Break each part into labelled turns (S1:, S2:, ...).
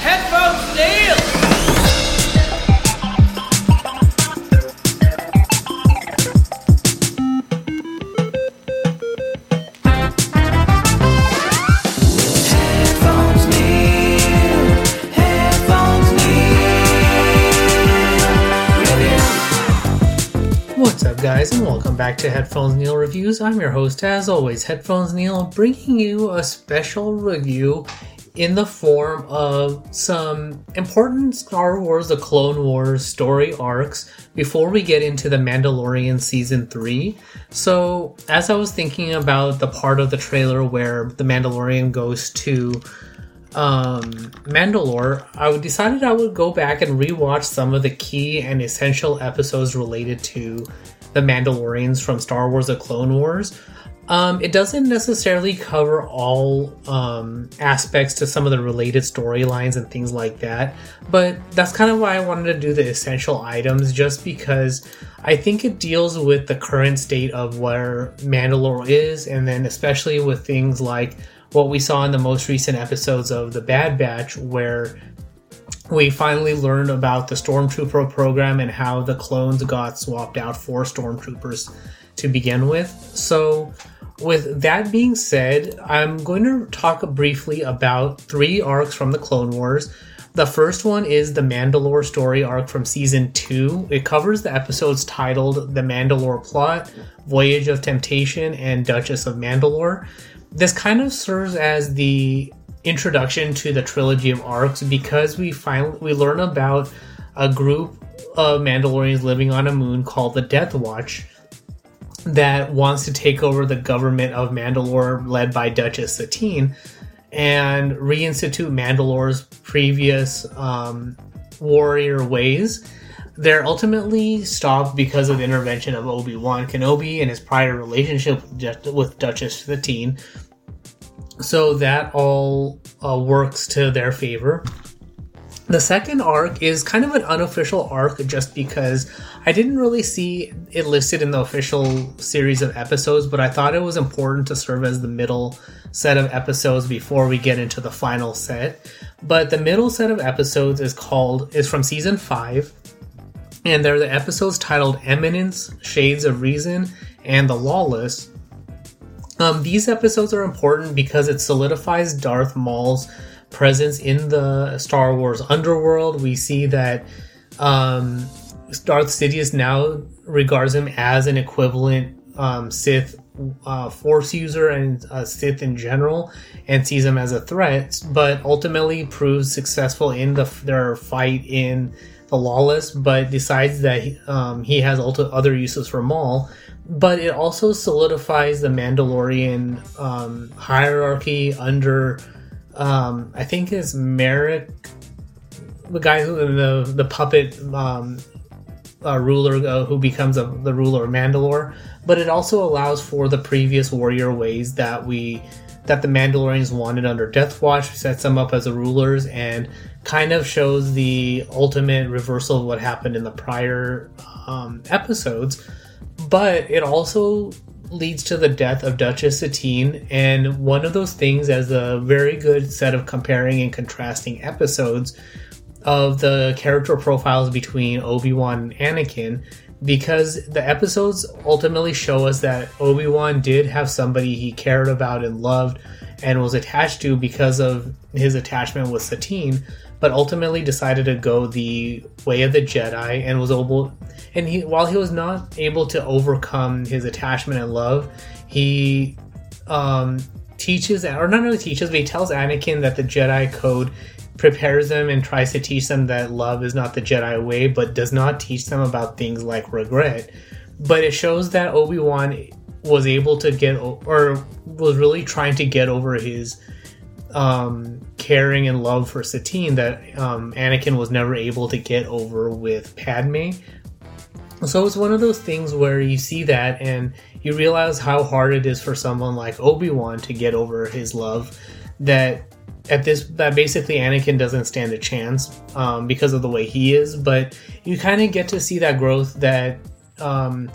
S1: It's Headphones Neil! Headphones Neil. Headphones Neil. What's up, guys, and welcome back to Headphones Neil Reviews. I'm your host, as always, Headphones Neil, bringing you a special review in the form of some important Star Wars The Clone Wars story arcs before we get into The Mandalorian Season 3. So, as I was thinking about the part of the trailer where The Mandalorian goes to um, Mandalore, I decided I would go back and rewatch some of the key and essential episodes related to the Mandalorians from Star Wars: The Clone Wars. Um, it doesn't necessarily cover all um, aspects to some of the related storylines and things like that, but that's kind of why I wanted to do the essential items, just because I think it deals with the current state of where Mandalore is, and then especially with things like what we saw in the most recent episodes of The Bad Batch, where we finally learned about the Stormtrooper program and how the clones got swapped out for Stormtroopers to begin with. So, with that being said, I'm going to talk briefly about three arcs from the Clone Wars. The first one is the Mandalore story arc from season 2. It covers the episodes titled The Mandalore Plot, Voyage of Temptation, and Duchess of Mandalore. This kind of serves as the introduction to the trilogy of arcs because we finally we learn about a group of Mandalorians living on a moon called the Death Watch that wants to take over the government of Mandalore led by Duchess Satine and reinstitute Mandalore's previous um, warrior ways. They're ultimately stopped because of the intervention of Obi Wan Kenobi and his prior relationship with with Duchess Satine. So that all uh, works to their favor. The second arc is kind of an unofficial arc just because I didn't really see it listed in the official series of episodes, but I thought it was important to serve as the middle set of episodes before we get into the final set. But the middle set of episodes is called is from season 5 and they're the episodes titled Eminence, Shades of Reason, and The Lawless. Um, these episodes are important because it solidifies Darth Maul's presence in the Star Wars underworld. We see that um, Darth Sidious now regards him as an equivalent um, Sith uh, Force user and Sith in general, and sees him as a threat. But ultimately proves successful in the, their fight in the Lawless, but decides that he, um, he has other uses for Maul but it also solidifies the Mandalorian um, hierarchy under, um, I think it's Merrick, the guy who the the puppet um, uh, ruler uh, who becomes a, the ruler of Mandalore. But it also allows for the previous warrior ways that we that the Mandalorians wanted under Death Watch, sets them up as the rulers, and kind of shows the ultimate reversal of what happened in the prior um, episodes but it also leads to the death of Duchess Satine, and one of those things as a very good set of comparing and contrasting episodes of the character profiles between Obi Wan and Anakin. Because the episodes ultimately show us that Obi-Wan did have somebody he cared about and loved and was attached to because of his attachment with Satine, but ultimately decided to go the way of the Jedi and was able and he while he was not able to overcome his attachment and love, he um teaches or not really teaches, but he tells Anakin that the Jedi code prepares them and tries to teach them that love is not the Jedi way, but does not teach them about things like regret. But it shows that Obi Wan was able to get, or was really trying to get over his um, caring and love for Satine that um, Anakin was never able to get over with Padme. So it's one of those things where you see that and you realize how hard it is for someone like Obi Wan to get over his love. That at this that basically Anakin doesn't stand a chance um, because of the way he is. But you kind of get to see that growth that um,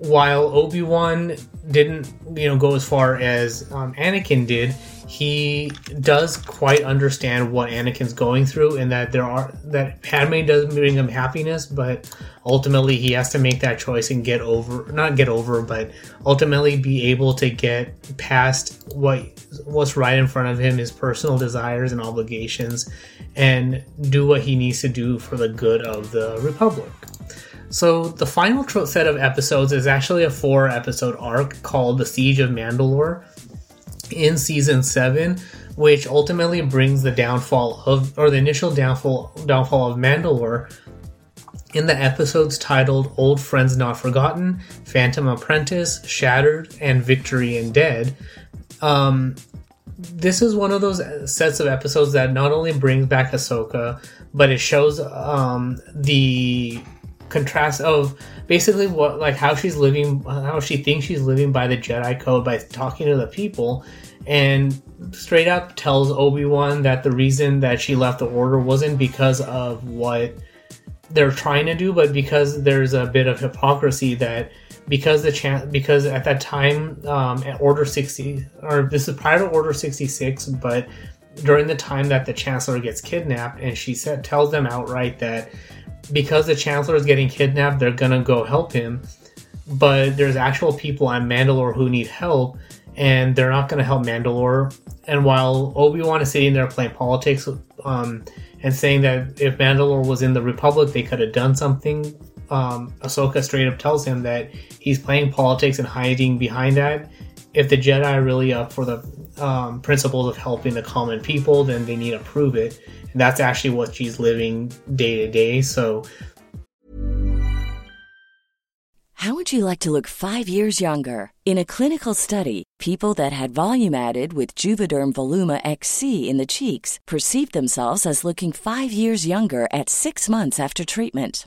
S1: while Obi Wan didn't you know go as far as um, Anakin did, he does quite understand what Anakin's going through, and that there are that Padme does bring him happiness, but ultimately he has to make that choice and get over, not get over, but ultimately be able to get past what what's right in front of him, his personal desires and obligations, and do what he needs to do for the good of the Republic. So the final set of episodes is actually a four episode arc called The Siege of Mandalore in season seven, which ultimately brings the downfall of, or the initial downfall downfall of Mandalore. In the episodes titled "Old Friends Not Forgotten," "Phantom Apprentice," "Shattered," and "Victory and Dead," um, this is one of those sets of episodes that not only brings back Ahsoka, but it shows um, the contrast of basically what like how she's living how she thinks she's living by the jedi code by talking to the people and straight up tells obi-wan that the reason that she left the order wasn't because of what they're trying to do but because there's a bit of hypocrisy that because the chan- because at that time um, at order 60 or this is prior to order 66 but during the time that the chancellor gets kidnapped and she said tells them outright that because the Chancellor is getting kidnapped, they're gonna go help him. But there's actual people on Mandalore who need help, and they're not gonna help Mandalore. And while Obi Wan is sitting there playing politics um, and saying that if Mandalore was in the Republic, they could have done something, um, Ahsoka straight up tells him that he's playing politics and hiding behind that. If the Jedi are really up for the um, principles of helping the common people, then they need to prove it. And that's actually what she's living day to day. So,
S2: how would you like to look five years younger? In a clinical study, people that had volume added with Juvederm Voluma XC in the cheeks perceived themselves as looking five years younger at six months after treatment.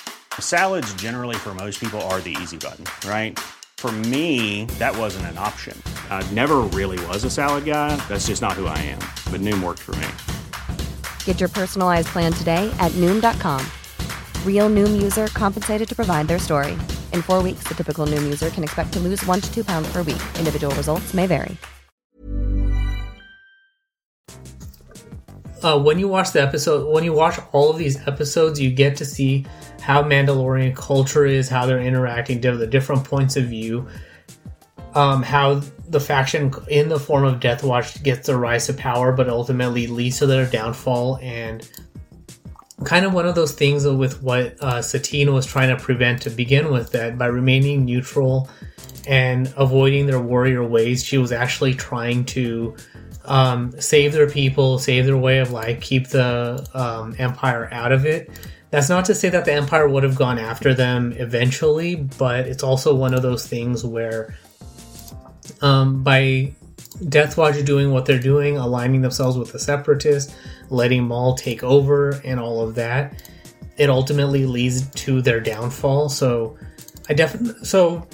S3: Salads, generally, for most people, are the easy button, right? For me, that wasn't an option. I never really was a salad guy. That's just not who I am. But Noom worked for me.
S4: Get your personalized plan today at Noom.com. Real Noom user compensated to provide their story. In four weeks, the typical Noom user can expect to lose one to two pounds per week. Individual results may vary.
S1: uh, when you watch the episode, when you watch all of these episodes, you get to see how Mandalorian culture is, how they're interacting, the different points of view, um, how the faction in the form of Death Watch gets their rise to power, but ultimately leads to their downfall, and kind of one of those things with what uh, Satine was trying to prevent to begin with. That by remaining neutral and avoiding their warrior ways, she was actually trying to um, save their people, save their way of life, keep the um, empire out of it. That's not to say that the empire would have gone after them eventually, but it's also one of those things where um, by Death Watch doing what they're doing, aligning themselves with the separatists, letting Maul take over, and all of that, it ultimately leads to their downfall. So, I definitely so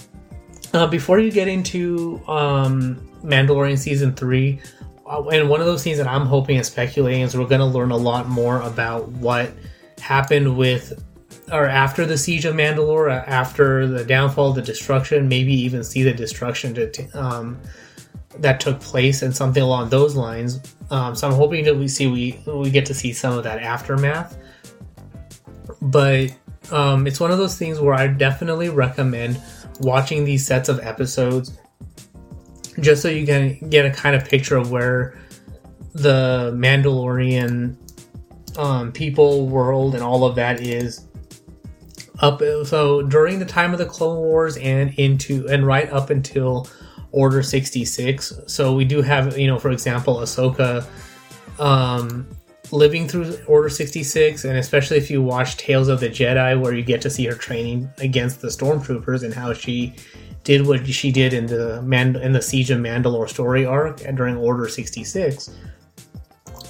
S1: uh, before you get into um, Mandalorian season three, uh, and one of those things that I'm hoping and speculating is we're going to learn a lot more about what happened with or after the siege of Mandalore, uh, after the downfall, the destruction, maybe even see the destruction to, um, that took place and something along those lines. Um, so I'm hoping that we see we we get to see some of that aftermath. But um, it's one of those things where I definitely recommend watching these sets of episodes just so you can get a kind of picture of where the Mandalorian um, people, world, and all of that is up. So during the time of the Clone Wars and into and right up until Order sixty six. So we do have, you know, for example, Ahsoka um, living through Order sixty six, and especially if you watch Tales of the Jedi, where you get to see her training against the stormtroopers and how she did what she did in the Man- in the Siege of Mandalore story arc and during Order 66.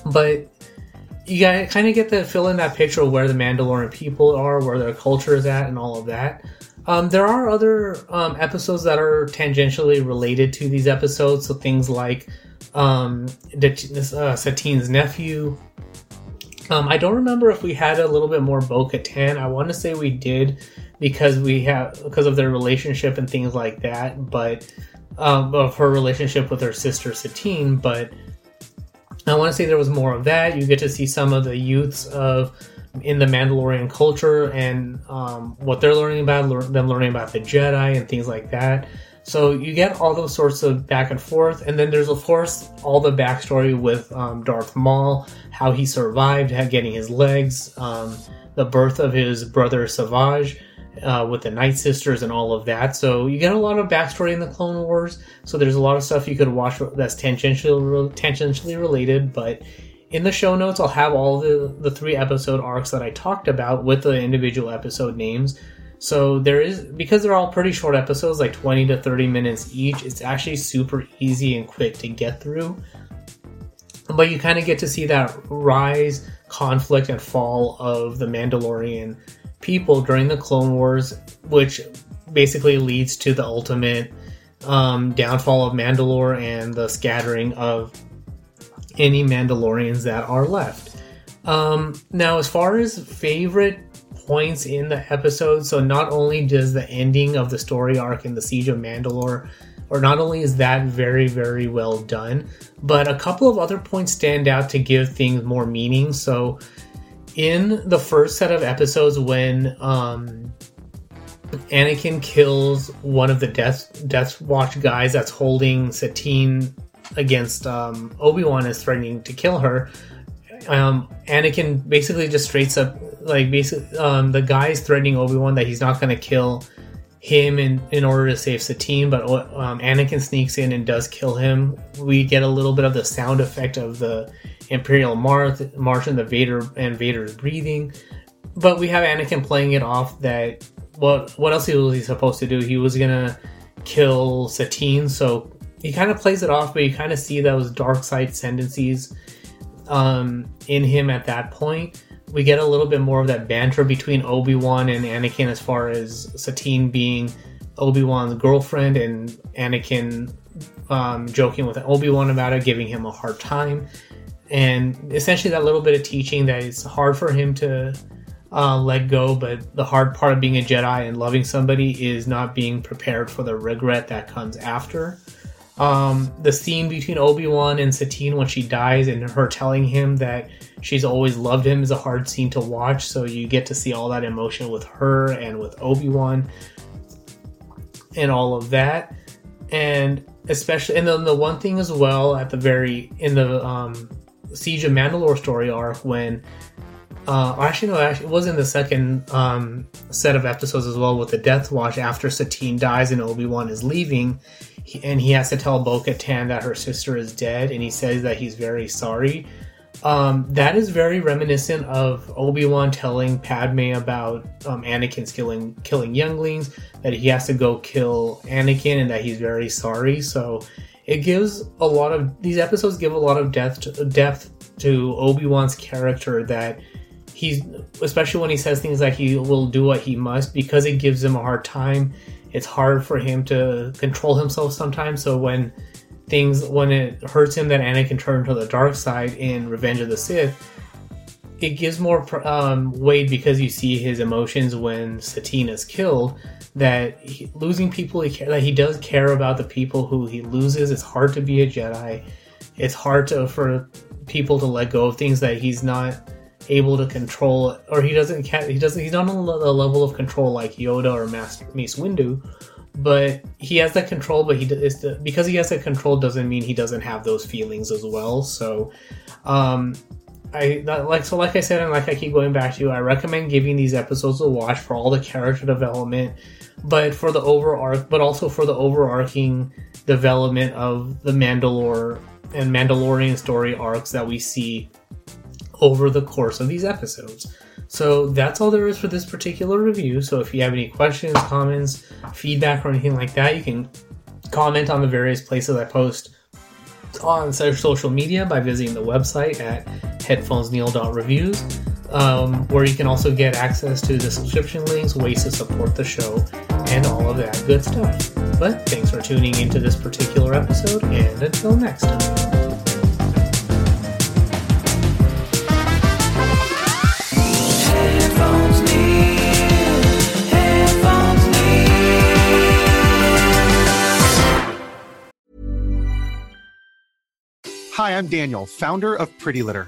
S1: But you kind of get to fill in that picture of where the Mandalorian people are, where their culture is at, and all of that. Um, there are other um, episodes that are tangentially related to these episodes, so things like um, uh, Satine's nephew. Um, I don't remember if we had a little bit more Bo Katan. I want to say we did, because we have because of their relationship and things like that, but um, of her relationship with her sister Satine. But I want to say there was more of that. You get to see some of the youths of in the Mandalorian culture and um, what they're learning about, lear- them learning about the Jedi and things like that. So you get all those sorts of back and forth, and then there's of course all the backstory with um, Darth Maul, how he survived, how getting his legs, um, the birth of his brother Savage, uh, with the Night Sisters and all of that. So you get a lot of backstory in the Clone Wars. So there's a lot of stuff you could watch that's tangentially tangentially related. But in the show notes, I'll have all the the three episode arcs that I talked about with the individual episode names. So there is because they're all pretty short episodes, like 20 to 30 minutes each. It's actually super easy and quick to get through. But you kind of get to see that rise, conflict, and fall of the Mandalorian people during the Clone Wars, which basically leads to the ultimate um, downfall of Mandalore and the scattering of any Mandalorians that are left. Um, now, as far as favorite points in the episode, so not only does the ending of the story arc in the Siege of Mandalore, or not only is that very, very well done, but a couple of other points stand out to give things more meaning. So, in the first set of episodes when um, Anakin kills one of the Death Death Watch guys that's holding Satine against um, Obi Wan is threatening to kill her. Um, Anakin basically just straight up like basically um, the guy is threatening Obi Wan that he's not going to kill him in in order to save Satine, but um, Anakin sneaks in and does kill him. We get a little bit of the sound effect of the Imperial March and the Vader and Vader's breathing. but we have Anakin playing it off that what what else was he supposed to do? He was gonna kill Satine, so he kind of plays it off, but you kind of see those dark side tendencies um, in him at that point. We get a little bit more of that banter between Obi Wan and Anakin as far as Satine being Obi Wan's girlfriend and Anakin um, joking with Obi Wan about it, giving him a hard time, and essentially that little bit of teaching that it's hard for him to uh, let go, but the hard part of being a Jedi and loving somebody is not being prepared for the regret that comes after. Um, the scene between Obi Wan and Satine when she dies and her telling him that she's always loved him is a hard scene to watch. So you get to see all that emotion with her and with Obi Wan and all of that. And especially, and then the one thing as well at the very in the um, Siege of Mandalore story arc when uh, actually, no, actually, it was in the second um, set of episodes as well with the Death Watch after Satine dies and Obi Wan is leaving, he, and he has to tell Bo Katan that her sister is dead, and he says that he's very sorry. Um, that is very reminiscent of Obi Wan telling Padme about um, Anakin's killing killing younglings, that he has to go kill Anakin, and that he's very sorry. So it gives a lot of these episodes give a lot of depth to, depth to Obi Wan's character that he's especially when he says things like he will do what he must because it gives him a hard time. It's hard for him to control himself sometimes. So when things when it hurts him that Anakin turned to the dark side in Revenge of the Sith, it gives more um, weight because you see his emotions when Satine is killed. That he, losing people he that he does care about the people who he loses. It's hard to be a Jedi. It's hard to for people to let go of things that he's not able to control, or he doesn't. He doesn't. He's not on the level of control like Yoda or Master Mace Windu, but he has that control. But he is because he has that control doesn't mean he doesn't have those feelings as well. So, um, I like so like I said, and like I keep going back to, I recommend giving these episodes a watch for all the character development, but for the overarch, but also for the overarching development of the Mandalore and Mandalorian story arcs that we see over the course of these episodes. So that's all there is for this particular review. So if you have any questions, comments, feedback, or anything like that, you can comment on the various places I post on social media by visiting the website at headphonesneil.reviews, um, where you can also get access to the subscription links, ways to support the show, and all of that good stuff. But thanks for tuning into this particular episode, and until next time.
S5: Hi, I'm Daniel, founder of Pretty Litter.